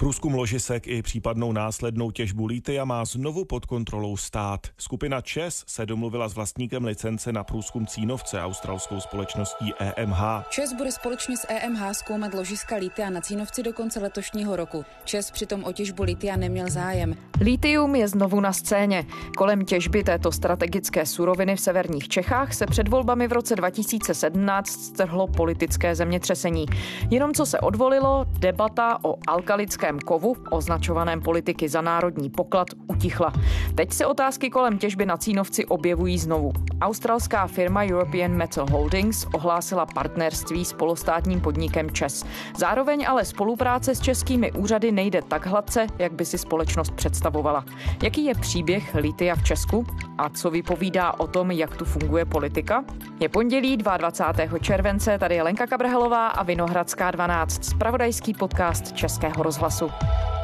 Průzkum ložisek i případnou následnou těžbu lítia má znovu pod kontrolou stát. Skupina ČES se domluvila s vlastníkem licence na průzkum Cínovce australskou společností EMH. ČES bude společně s EMH zkoumat ložiska lítia na Cínovci do konce letošního roku. ČES přitom o těžbu lítia neměl zájem. Litium je znovu na scéně. Kolem těžby této strategické suroviny v severních Čechách se před volbami v roce 2017 strhlo politické zemětřesení. Jenom co se odvolilo, debata o alkalické českém kovu, označovaném politiky za národní poklad, utichla. Teď se otázky kolem těžby na Cínovci objevují znovu. Australská firma European Metal Holdings ohlásila partnerství s polostátním podnikem ČES. Zároveň ale spolupráce s českými úřady nejde tak hladce, jak by si společnost představovala. Jaký je příběh litia v Česku a co vypovídá o tom, jak tu funguje politika? Je pondělí 22. července, tady je Lenka Kabrhelová a Vinohradská 12, spravodajský podcast Českého rozhlasu So.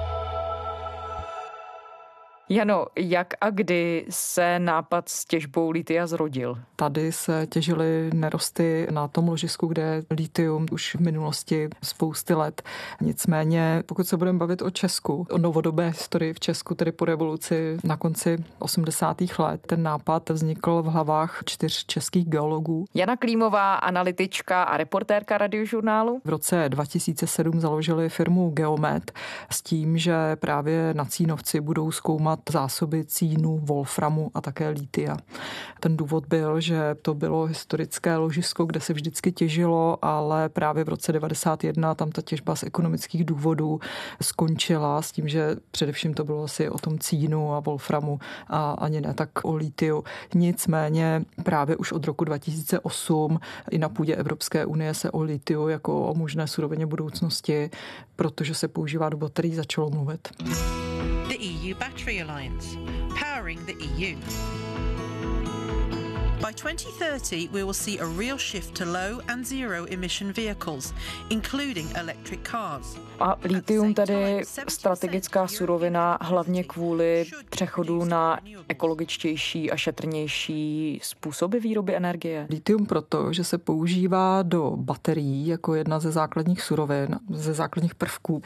Jano, jak a kdy se nápad s těžbou litia zrodil? Tady se těžily nerosty na tom ložisku, kde litium už v minulosti spousty let. Nicméně, pokud se budeme bavit o Česku, o novodobé historii v Česku, tedy po revoluci na konci 80. let, ten nápad vznikl v hlavách čtyř českých geologů. Jana Klímová, analytička a reportérka radiožurnálu. V roce 2007 založili firmu Geomet s tím, že právě na Cínovci budou zkoumat zásoby cínu, wolframu a také lítia. Ten důvod byl, že to bylo historické ložisko, kde se vždycky těžilo, ale právě v roce 91 tam ta těžba z ekonomických důvodů skončila s tím, že především to bylo asi o tom cínu a wolframu a ani ne tak o lítiu. Nicméně právě už od roku 2008 i na půdě Evropské unie se o litiu jako o možné surovině budoucnosti, protože se používá do baterií, začalo mluvit. The EU Battery Alliance, powering the EU. By 2030, we will see a real shift to low and zero emission vehicles, including electric cars. A litium tedy strategická surovina hlavně kvůli přechodu na ekologičtější a šetrnější způsoby výroby energie. Litium proto, že se používá do baterií jako jedna ze základních surovin, ze základních prvků.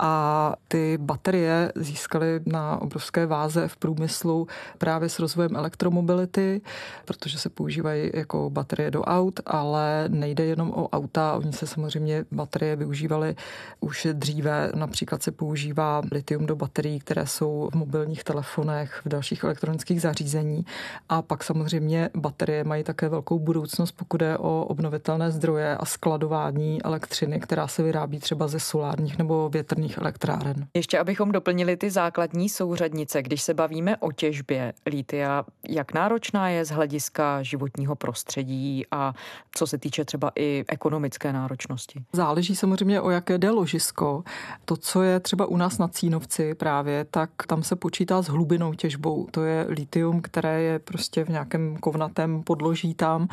A ty baterie získaly na obrovské váze v průmyslu právě s rozvojem elektromobility, protože protože se používají jako baterie do aut, ale nejde jenom o auta, oni se samozřejmě baterie využívaly už dříve, například se používá litium do baterií, které jsou v mobilních telefonech, v dalších elektronických zařízení a pak samozřejmě baterie mají také velkou budoucnost, pokud je o obnovitelné zdroje a skladování elektřiny, která se vyrábí třeba ze solárních nebo větrných elektráren. Ještě abychom doplnili ty základní souřadnice, když se bavíme o těžbě lítia, jak náročná je z hlediska hlediska životního prostředí a co se týče třeba i ekonomické náročnosti? Záleží samozřejmě o jaké jde ložisko. To, co je třeba u nás na Cínovci právě, tak tam se počítá s hlubinou těžbou. To je litium, které je prostě v nějakém kovnatém podloží tam,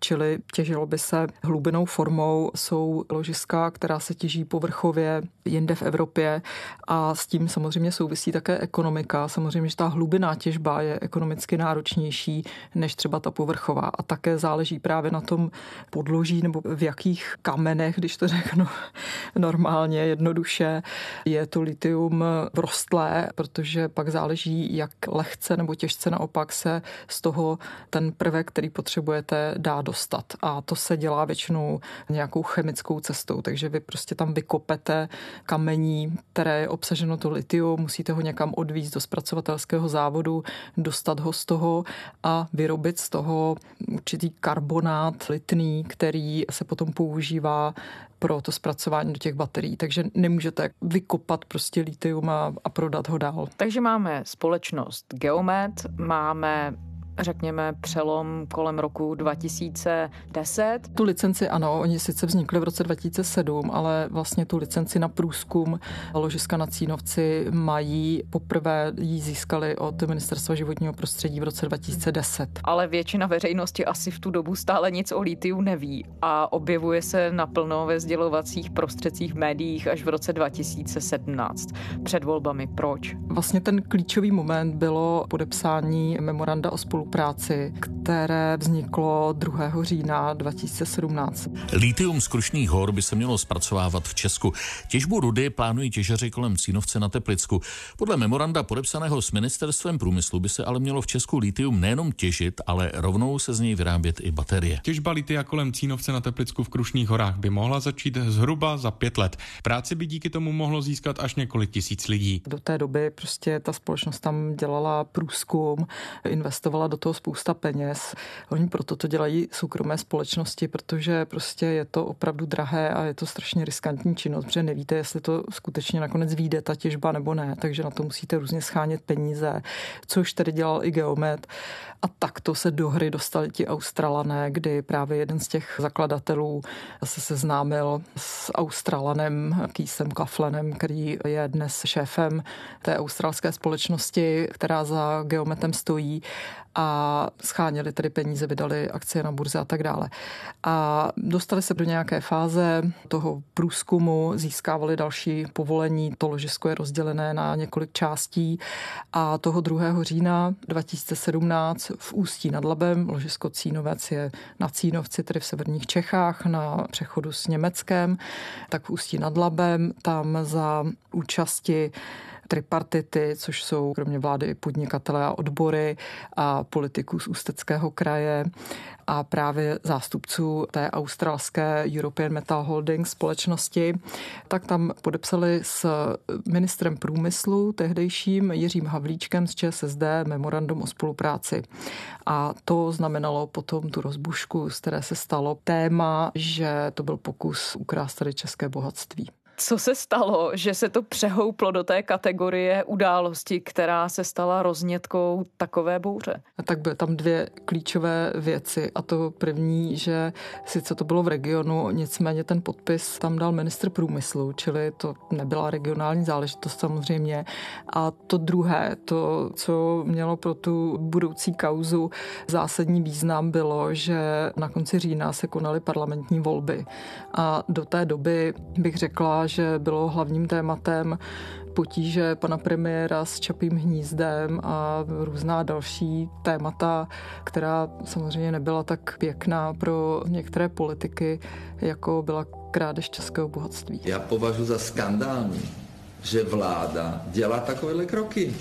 čili těžilo by se hlubinou formou. Jsou ložiska, která se těží povrchově jinde v Evropě a s tím samozřejmě souvisí také ekonomika. Samozřejmě, že ta hlubiná těžba je ekonomicky náročnější než třeba ta povrchová. A také záleží právě na tom podloží nebo v jakých kamenech, když to řeknu normálně, jednoduše, je to litium rostlé, protože pak záleží, jak lehce nebo těžce naopak se z toho ten prvek, který potřebujete, dá dostat. A to se dělá většinou nějakou chemickou cestou, takže vy prostě tam vykopete kamení, které je obsaženo to litium, musíte ho někam odvízt do zpracovatelského závodu, dostat ho z toho a vyrobit z toho určitý karbonát litný, který se potom používá pro to zpracování do těch baterií. Takže nemůžete vykopat prostě litium a, a prodat ho dál. Takže máme společnost Geomet, máme řekněme, přelom kolem roku 2010. Tu licenci ano, oni sice vznikli v roce 2007, ale vlastně tu licenci na průzkum ložiska na Cínovci mají poprvé ji získali od Ministerstva životního prostředí v roce 2010. Ale většina veřejnosti asi v tu dobu stále nic o litiu neví a objevuje se naplno ve sdělovacích prostředcích v médiích až v roce 2017 před volbami. Proč? Vlastně ten klíčový moment bylo podepsání memoranda o spolupráci spolupráci, které vzniklo 2. října 2017. Litium z Krušných hor by se mělo zpracovávat v Česku. Těžbu rudy plánují těžaři kolem Cínovce na Teplicku. Podle memoranda podepsaného s ministerstvem průmyslu by se ale mělo v Česku litium nejenom těžit, ale rovnou se z něj vyrábět i baterie. Těžba litia kolem Cínovce na Teplicku v Krušných horách by mohla začít zhruba za pět let. Práci by díky tomu mohlo získat až několik tisíc lidí. Do té doby prostě ta společnost tam dělala průzkum, investovala do toho spousta peněz. Oni proto to dělají soukromé společnosti, protože prostě je to opravdu drahé a je to strašně riskantní činnost, protože nevíte, jestli to skutečně nakonec vyjde ta těžba nebo ne, takže na to musíte různě schánět peníze, což tedy dělal i Geomet. A takto se do hry dostali ti Australané, kdy právě jeden z těch zakladatelů se seznámil s Australanem Keesem Kaflenem, který je dnes šéfem té australské společnosti, která za Geometem stojí scháněli tedy peníze, vydali akcie na burze a tak dále. A dostali se do nějaké fáze toho průzkumu, získávali další povolení, to ložisko je rozdělené na několik částí a toho 2. října 2017 v Ústí nad Labem, ložisko Cínovec je na Cínovci, tedy v severních Čechách, na přechodu s Německem, tak v Ústí nad Labem, tam za účasti tripartity, což jsou kromě vlády i a odbory a politiků z Ústeckého kraje a právě zástupců té australské European Metal Holding společnosti, tak tam podepsali s ministrem průmyslu, tehdejším Jiřím Havlíčkem z ČSSD, memorandum o spolupráci. A to znamenalo potom tu rozbušku, z které se stalo téma, že to byl pokus ukrást tady české bohatství co se stalo, že se to přehouplo do té kategorie události, která se stala roznětkou takové bouře? Tak byly tam dvě klíčové věci a to první, že sice to bylo v regionu, nicméně ten podpis tam dal ministr průmyslu, čili to nebyla regionální záležitost samozřejmě. A to druhé, to, co mělo pro tu budoucí kauzu zásadní význam, bylo, že na konci října se konaly parlamentní volby. A do té doby bych řekla, že bylo hlavním tématem potíže pana premiéra s Čapým hnízdem a různá další témata, která samozřejmě nebyla tak pěkná pro některé politiky, jako byla krádež českého bohatství. Já považuji za skandální, že vláda dělá takovéhle kroky.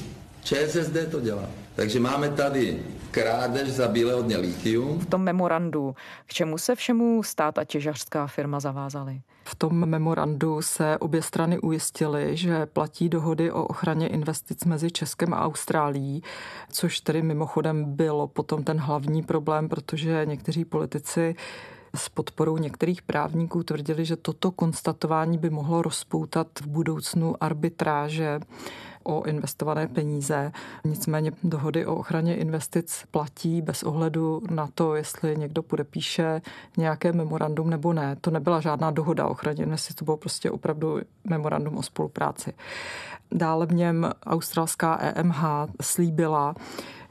ČSSD to dělá. Takže máme tady krádež za bílého dně litium. V tom memorandu, k čemu se všemu stát a těžařská firma zavázali? V tom memorandu se obě strany ujistily, že platí dohody o ochraně investic mezi Českem a Austrálií, což tedy mimochodem bylo potom ten hlavní problém, protože někteří politici s podporou některých právníků tvrdili, že toto konstatování by mohlo rozpoutat v budoucnu arbitráže o investované peníze. Nicméně dohody o ochraně investic platí bez ohledu na to, jestli někdo podepíše nějaké memorandum nebo ne. To nebyla žádná dohoda o ochraně investic, to bylo prostě opravdu memorandum o spolupráci. Dále v něm australská EMH slíbila,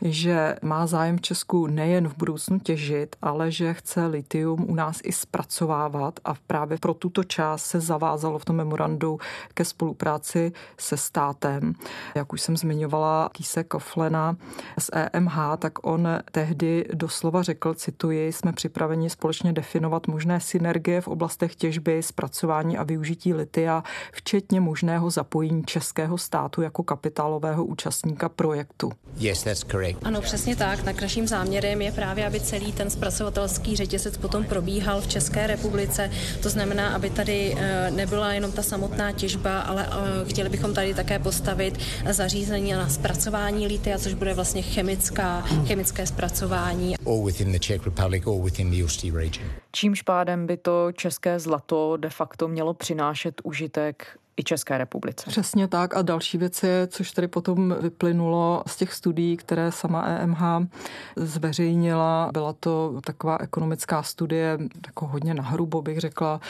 že má zájem v Česku nejen v budoucnu těžit, ale že chce litium u nás i zpracovávat a právě pro tuto část se zavázalo v tom memorandu ke spolupráci se státem. Jak už jsem zmiňovala Kise Koflena z EMH, tak on tehdy doslova řekl, cituji, jsme připraveni společně definovat možné synergie v oblastech těžby, zpracování a využití litia, včetně možného zapojení českého státu jako kapitálového účastníka projektu. Yes, that's correct. Ano, přesně tak. Tak naším záměrem je právě, aby celý ten zpracovatelský řetězec potom probíhal v České republice. To znamená, aby tady eh, nebyla jenom ta samotná těžba, ale eh, chtěli bychom tady také postavit zařízení na zpracování litia, což bude vlastně chemická, chemické zpracování. All within the Czech Republic, all within the Ústí region. Čímž pádem by to české zlato de facto mělo přinášet užitek i České republice. Přesně tak a další věc je, což tady potom vyplynulo z těch studií, které sama EMH zveřejnila. Byla to taková ekonomická studie, jako hodně nahrubo bych řekla,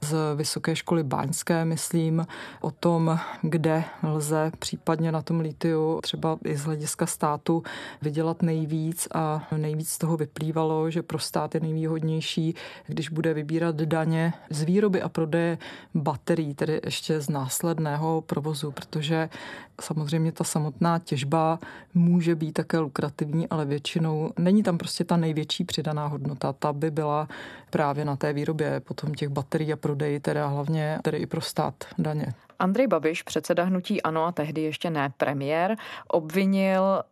z Vysoké školy Báňské, myslím, o tom, kde lze případně na tom litiu třeba i z hlediska státu vydělat nejvíc a nejvíc z toho vyplývalo, že pro stát je nejvýhodnější, když bude vybírat daně z výroby a prodeje baterií, tedy ještě z následného provozu, protože samozřejmě ta samotná těžba může být také lukrativní, ale většinou není tam prostě ta největší přidaná hodnota. Ta by byla právě na té výrobě potom těch baterií a prodeji, teda hlavně tedy i pro stát daně. Andrej Babiš, předseda hnutí ANO a tehdy ještě ne premiér, obvinil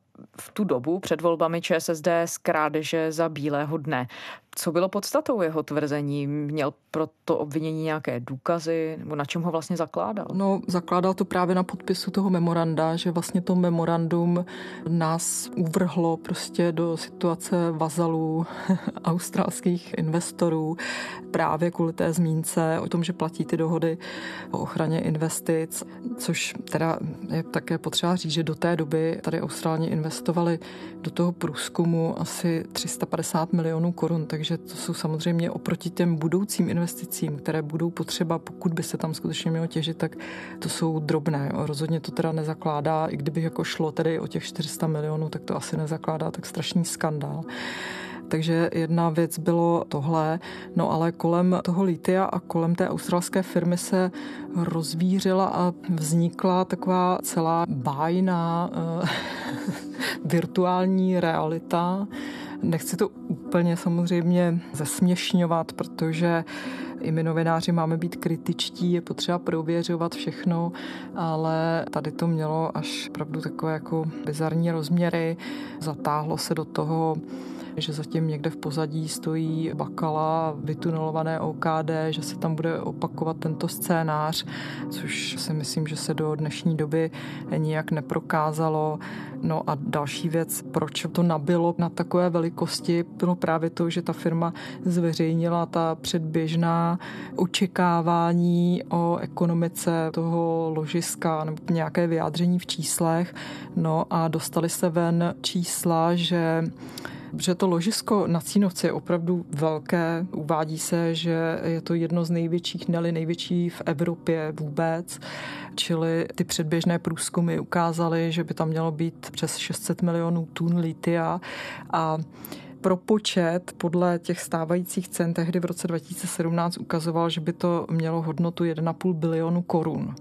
v tu dobu před volbami ČSSD z krádeže za bílého dne. Co bylo podstatou jeho tvrzení? Měl pro to obvinění nějaké důkazy? Nebo na čem ho vlastně zakládal? No, zakládal to právě na podpisu toho memoranda, že vlastně to memorandum nás uvrhlo prostě do situace vazalů australských investorů právě kvůli té zmínce o tom, že platí ty dohody o ochraně investic, což teda je také potřeba říct, že do té doby tady Austrálně investovali do toho průzkumu asi 350 milionů korun, takže to jsou samozřejmě oproti těm budoucím investicím, které budou potřeba, pokud by se tam skutečně mělo těžit, tak to jsou drobné. Rozhodně to teda nezakládá, i kdyby jako šlo tedy o těch 400 milionů, tak to asi nezakládá tak strašný skandál. Takže jedna věc bylo tohle, no ale kolem toho litia a kolem té australské firmy se rozvířila a vznikla taková celá bájná uh, virtuální realita, Nechci to úplně samozřejmě zesměšňovat, protože i my novináři máme být kritičtí, je potřeba prověřovat všechno, ale tady to mělo až pravdu takové jako bizarní rozměry. Zatáhlo se do toho že zatím někde v pozadí stojí Bakala, vytunelované OKD, že se tam bude opakovat tento scénář, což si myslím, že se do dnešní doby nijak neprokázalo. No a další věc, proč to nabilo na takové velikosti, bylo právě to, že ta firma zveřejnila ta předběžná očekávání o ekonomice toho ložiska nebo nějaké vyjádření v číslech. No a dostali se ven čísla, že že to ložisko na Cínovci je opravdu velké. Uvádí se, že je to jedno z největších, neli největší v Evropě vůbec. Čili ty předběžné průzkumy ukázaly, že by tam mělo být přes 600 milionů tun litia a propočet podle těch stávajících cen tehdy v roce 2017 ukazoval, že by to mělo hodnotu 1,5 bilionu korun.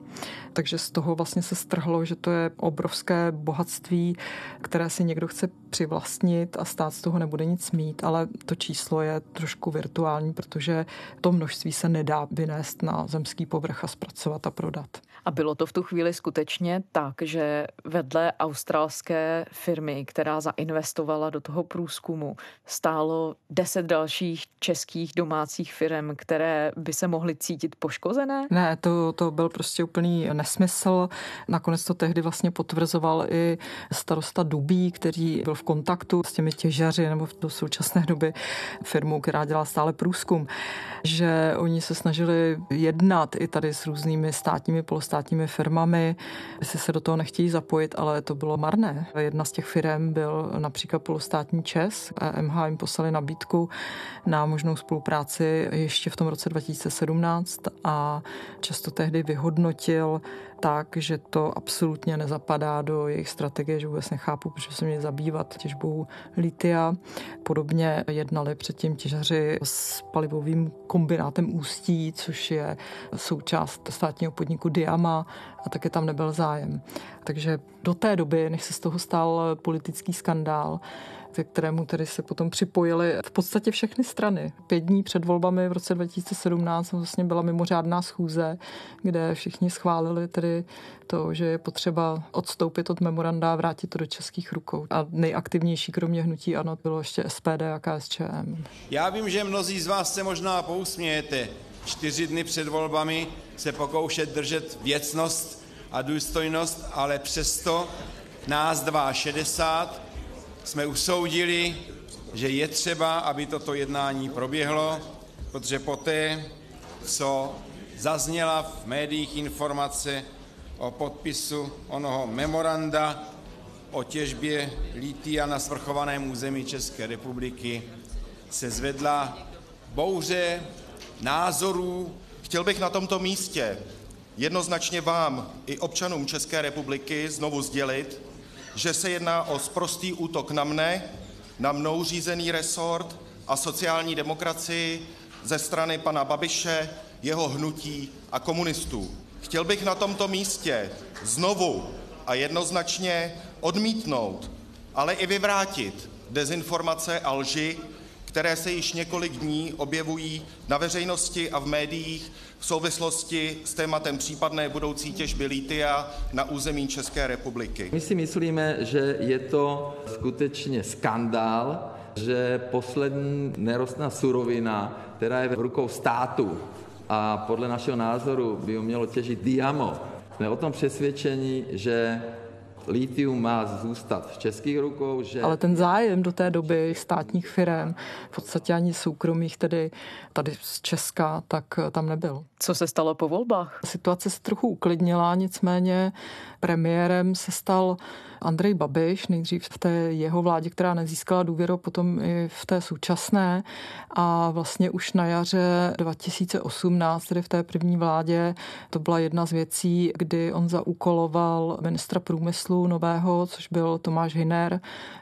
Takže z toho vlastně se strhlo, že to je obrovské bohatství, které si někdo chce přivlastnit a stát z toho nebude nic mít, ale to číslo je trošku virtuální, protože to množství se nedá vynést na zemský povrch a zpracovat a prodat. A bylo to v tu chvíli skutečně tak, že vedle australské firmy, která zainvestovala do toho průzkumu, stálo deset dalších českých domácích firm, které by se mohly cítit poškozené? Ne, to, to byl prostě úplný nesmysl. Nakonec to tehdy vlastně potvrzoval i starosta Dubí, který byl v kontaktu s těmi těžaři nebo do současné doby firmou, která dělá stále průzkum, že oni se snažili jednat i tady s různými státními, polostátními firmami, jestli se do toho nechtějí zapojit, ale to bylo marné. Jedna z těch firm byl například polostátní ČES. EMH jim poslali nabídku na možnou spolupráci ještě v tom roce 2017 a často tehdy vyhodnotil tak, že to absolutně nezapadá do jejich strategie, že vůbec nechápu, proč se měli zabývat těžbou litia. Podobně jednali předtím těžaři s palivovým kombinátem Ústí, což je součást státního podniku Diama a taky tam nebyl zájem. Takže do té doby, než se z toho stal politický skandál, ke kterému tedy se potom připojily v podstatě všechny strany. Pět dní před volbami v roce 2017 vlastně byla mimořádná schůze, kde všichni schválili tedy to, že je potřeba odstoupit od memoranda a vrátit to do českých rukou. A nejaktivnější kromě hnutí ANO bylo ještě SPD a KSČM. Já vím, že mnozí z vás se možná pousmějete. Čtyři dny před volbami se pokoušet držet věcnost a důstojnost, ale přesto nás 62 jsme usoudili, že je třeba, aby toto jednání proběhlo, protože poté, co zazněla v médiích informace o podpisu onoho memoranda o těžbě lítia na svrchovaném území České republiky, se zvedla bouře názorů. Chtěl bych na tomto místě jednoznačně vám i občanům České republiky znovu sdělit, že se jedná o sprostý útok na mne, na mnou řízený resort a sociální demokracii ze strany pana Babiše, jeho hnutí a komunistů. Chtěl bych na tomto místě znovu a jednoznačně odmítnout, ale i vyvrátit dezinformace a lži, které se již několik dní objevují na veřejnosti a v médiích v souvislosti s tématem případné budoucí těžby lítia na území České republiky. My si myslíme, že je to skutečně skandál, že poslední nerostná surovina, která je v rukou státu a podle našeho názoru by ho mělo těžit Diamo, jsme o tom přesvědčení, že litium má zůstat v českých rukou. Že... Ale ten zájem do té doby státních firm, v podstatě ani soukromých, tedy tady z Česka, tak tam nebyl. Co se stalo po volbách? Situace se trochu uklidnila, nicméně premiérem se stal Andrej Babiš, nejdřív v té jeho vládě, která nezískala důvěru, potom i v té současné. A vlastně už na jaře 2018, tedy v té první vládě, to byla jedna z věcí, kdy on zaúkoloval ministra průmyslu nového, což byl Tomáš Hiner,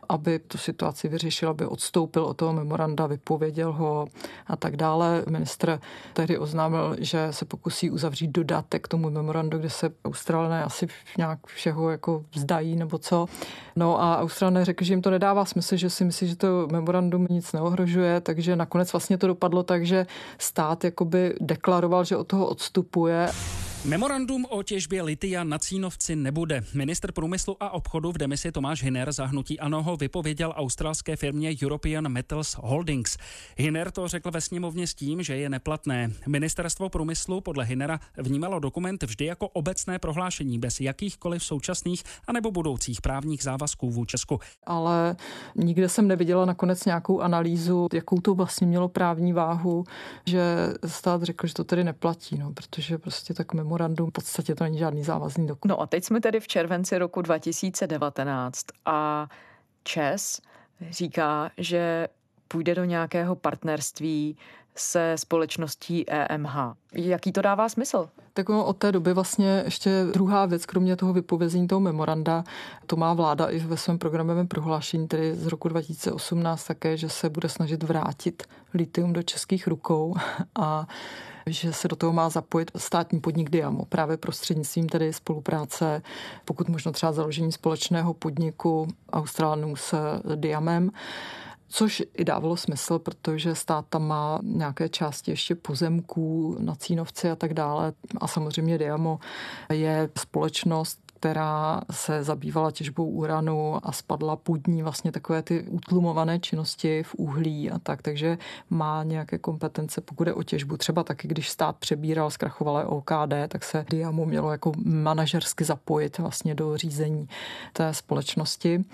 aby tu situaci vyřešil, aby odstoupil od toho memoranda, vypověděl ho a tak dále. Ministr tehdy oznámil, že se pokusí uzavřít dodatek k tomu memorandu, kde se Australané asi nějak všeho jako vzdají nebo co. No a Australané řekli, že jim to nedává smysl, že si myslí, že to memorandum nic neohrožuje, takže nakonec vlastně to dopadlo tak, že stát jakoby deklaroval, že od toho odstupuje. Memorandum o těžbě litia na Cínovci nebude. Minister průmyslu a obchodu v demisi Tomáš Hiner za hnutí ANO ho vypověděl australské firmě European Metals Holdings. Hiner to řekl ve sněmovně s tím, že je neplatné. Ministerstvo průmyslu podle Hinera vnímalo dokument vždy jako obecné prohlášení bez jakýchkoliv současných anebo budoucích právních závazků vůči Česku. Ale nikde jsem neviděla nakonec nějakou analýzu, jakou to vlastně mělo právní váhu, že stát řekl, že to tedy neplatí, no, protože prostě tak memorandum memorandum, v podstatě to není žádný závazný dokument. No a teď jsme tedy v červenci roku 2019 a ČES říká, že půjde do nějakého partnerství se společností EMH. Jaký to dává smysl? Tak ono od té doby vlastně ještě druhá věc, kromě toho vypovězení toho memoranda, to má vláda i ve svém programovém prohlášení, tedy z roku 2018 také, že se bude snažit vrátit litium do českých rukou a že se do toho má zapojit státní podnik Diamo právě prostřednictvím tedy spolupráce, pokud možno třeba založení společného podniku Australanů s Diamem. Což i dávalo smysl, protože stát tam má nějaké části ještě pozemků na Cínovci a tak dále. A samozřejmě Diamo je společnost, která se zabývala těžbou uranu a spadla půdní vlastně takové ty utlumované činnosti v uhlí a tak, takže má nějaké kompetence, pokud je o těžbu. Třeba taky, když stát přebíral zkrachovalé OKD, tak se Diamu mělo jako manažersky zapojit vlastně do řízení té společnosti.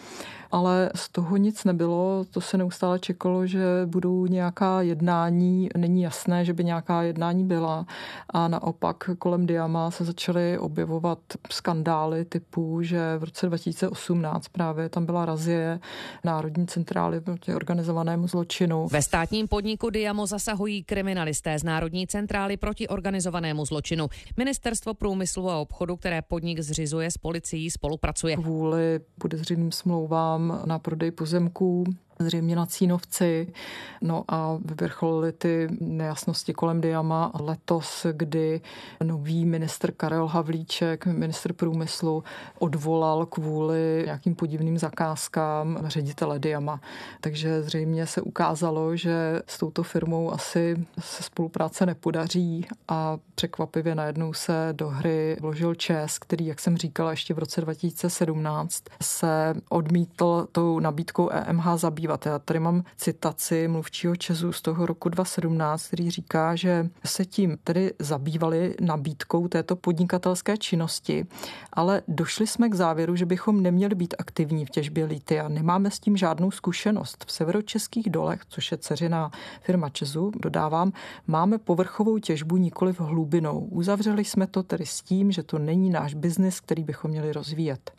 Ale z toho nic nebylo, to se neustále čekalo, že budou nějaká jednání, není jasné, že by nějaká jednání byla a naopak kolem Diama se začaly objevovat skandály typu, že v roce 2018 právě tam byla razie Národní centrály proti organizovanému zločinu. Ve státním podniku Diamo zasahují kriminalisté z Národní centrály proti organizovanému zločinu. Ministerstvo průmyslu a obchodu, které podnik zřizuje s policií, spolupracuje. Kvůli podezřeným smlouvám na prodej pozemků zřejmě na Cínovci. No a vyvrcholily ty nejasnosti kolem Diama letos, kdy nový minister Karel Havlíček, minister průmyslu, odvolal kvůli nějakým podivným zakázkám ředitele Diama. Takže zřejmě se ukázalo, že s touto firmou asi se spolupráce nepodaří a překvapivě najednou se do hry vložil ČES, který, jak jsem říkala, ještě v roce 2017 se odmítl tou nabídkou EMH zabývat zabývat. Já tady mám citaci mluvčího Česu z toho roku 2017, který říká, že se tím tedy zabývali nabídkou této podnikatelské činnosti, ale došli jsme k závěru, že bychom neměli být aktivní v těžbě litia. Nemáme s tím žádnou zkušenost. V severočeských dolech, což je ceřiná firma Česu, dodávám, máme povrchovou těžbu nikoli v hlubinou. Uzavřeli jsme to tedy s tím, že to není náš biznis, který bychom měli rozvíjet.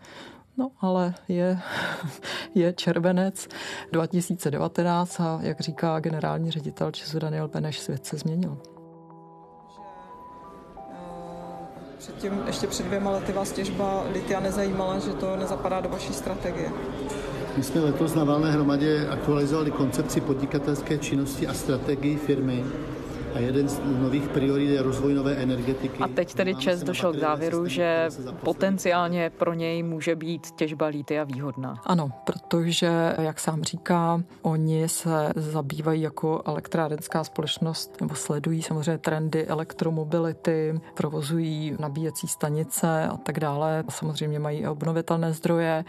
No, ale je, je červenec 2019 a jak říká generální ředitel Česu Daniel Beneš, svět se změnil. Předtím, ještě před dvěma lety vás těžba litia nezajímala, že to nezapadá do vaší strategie. My jsme letos na valné hromadě aktualizovali koncepci podnikatelské činnosti a strategii firmy a jeden z nových priorit je rozvoj nové energetiky. A teď tedy Čes došel k závěru, že potenciálně pro něj může být těžba lítia výhodná. Ano, protože, jak sám říká, oni se zabývají jako elektrárenská společnost nebo sledují samozřejmě trendy elektromobility, provozují nabíjecí stanice a tak dále. Samozřejmě mají i obnovitelné zdroje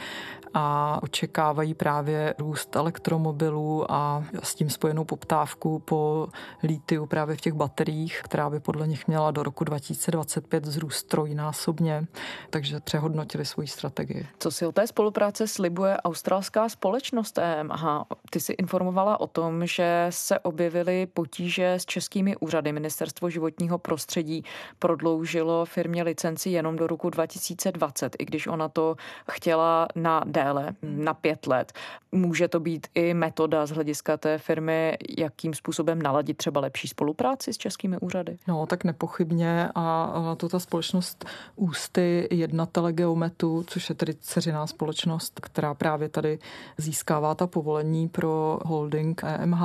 a očekávají právě růst elektromobilů a s tím spojenou poptávku po lítiu právě v těch bateriích, která by podle nich měla do roku 2025 zrůst trojnásobně, takže přehodnotili svoji strategii. Co si o té spolupráce slibuje australská společnost EMH? Ty si informovala o tom, že se objevily potíže s českými úřady. Ministerstvo životního prostředí prodloužilo firmě licenci jenom do roku 2020, i když ona to chtěla na déle, na pět let. Může to být i metoda z hlediska té firmy, jakým způsobem naladit třeba lepší spolupráci s českými úřady? No, tak nepochybně a to ta společnost Ústy jednatele Geometu, což je tedy dceřiná společnost, která právě tady získává ta povolení pro holding EMH,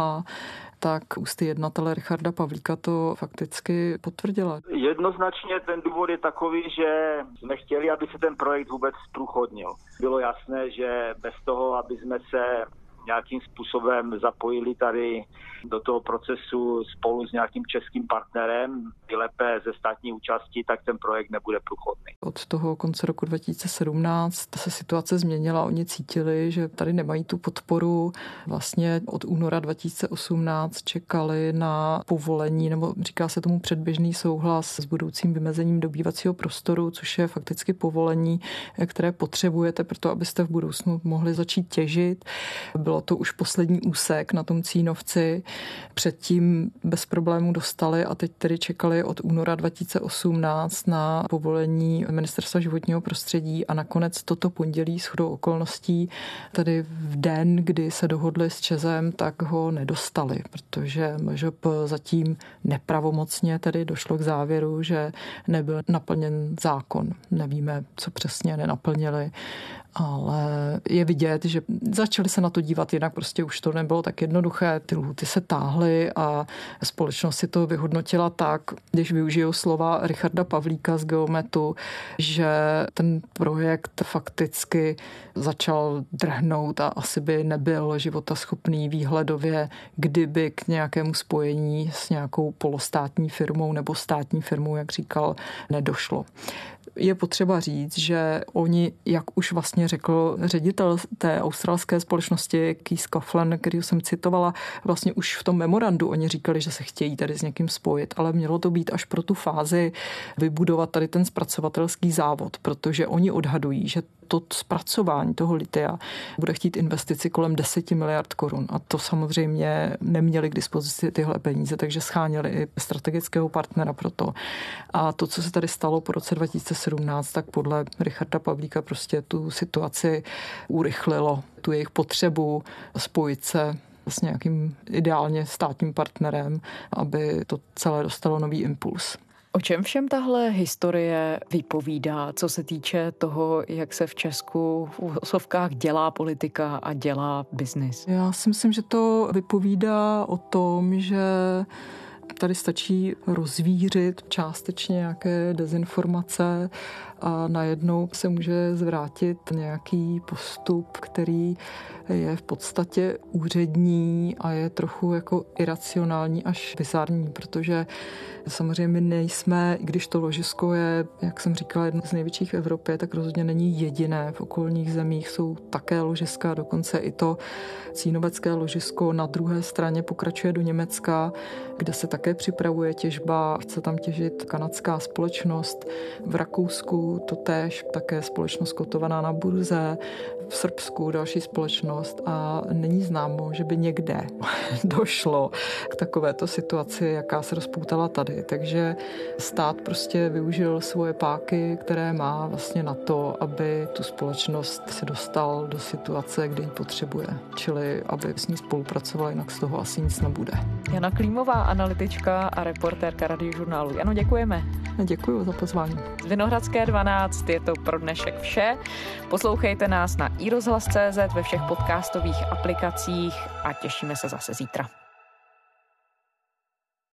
tak ústy jednatele Richarda Pavlíka to fakticky potvrdila. Jednoznačně ten důvod je takový, že jsme chtěli, aby se ten projekt vůbec průchodnil. Bylo jasné, že bez toho, aby jsme se nějakým způsobem zapojili tady do toho procesu spolu s nějakým českým partnerem, lépe ze státní účasti, tak ten projekt nebude průchodný. Od toho konce roku 2017 se situace změnila. Oni cítili, že tady nemají tu podporu. Vlastně od února 2018 čekali na povolení, nebo říká se tomu předběžný souhlas s budoucím vymezením dobývacího prostoru, což je fakticky povolení, které potřebujete pro to, abyste v budoucnu mohli začít těžit. Bylo to už poslední úsek na tom Cínovci. Předtím bez problémů dostali a teď tedy čekali od února 2018 na povolení ministerstva životního prostředí a nakonec toto pondělí s chodou okolností, tedy v den, kdy se dohodli s Čezem, tak ho nedostali, protože MŽP zatím nepravomocně tedy došlo k závěru, že nebyl naplněn zákon. Nevíme, co přesně nenaplnili ale je vidět, že začali se na to dívat jinak, prostě už to nebylo tak jednoduché, ty lhuty se táhly a společnost si to vyhodnotila tak, když využiju slova Richarda Pavlíka z Geometu, že ten projekt fakticky začal drhnout a asi by nebyl životaschopný výhledově, kdyby k nějakému spojení s nějakou polostátní firmou nebo státní firmou, jak říkal, nedošlo je potřeba říct, že oni, jak už vlastně řekl ředitel té australské společnosti Keith Coughlin, který jsem citovala, vlastně už v tom memorandu oni říkali, že se chtějí tady s někým spojit, ale mělo to být až pro tu fázi vybudovat tady ten zpracovatelský závod, protože oni odhadují, že to zpracování toho litia bude chtít investici kolem 10 miliard korun. A to samozřejmě neměli k dispozici tyhle peníze, takže scháněli i strategického partnera pro to. A to, co se tady stalo po roce 2017, tak podle Richarda Pavlíka prostě tu situaci urychlilo, tu jejich potřebu spojit se s nějakým ideálně státním partnerem, aby to celé dostalo nový impuls. O čem všem tahle historie vypovídá, co se týče toho, jak se v Česku v osovkách dělá politika a dělá biznis? Já si myslím, že to vypovídá o tom, že tady stačí rozvířit částečně nějaké dezinformace a najednou se může zvrátit nějaký postup, který je v podstatě úřední a je trochu jako iracionální až bizarní, protože samozřejmě nejsme, i když to ložisko je, jak jsem říkala, jedno z největších v Evropě, tak rozhodně není jediné. V okolních zemích jsou také ložiska, dokonce i to cínovecké ložisko na druhé straně pokračuje do Německa, kde se také připravuje těžba, chce tam těžit kanadská společnost. V Rakousku to též také společnost kotovaná na burze, v Srbsku další společnost a není známo, že by někde došlo k takovéto situaci, jaká se rozpoutala tady. Takže stát prostě využil svoje páky, které má vlastně na to, aby tu společnost se dostal do situace, kde ji potřebuje. Čili aby s ní spolupracoval, jinak z toho asi nic nebude. Jana Klímová, analytička a reportérka radiožurnálu. Jano, děkujeme. Děkuji za pozvání. Z Vinohradské 12 je to pro dnešek vše. Poslouchejte nás na iRozhlas.cz ve všech podcastových aplikacích a těšíme se zase zítra.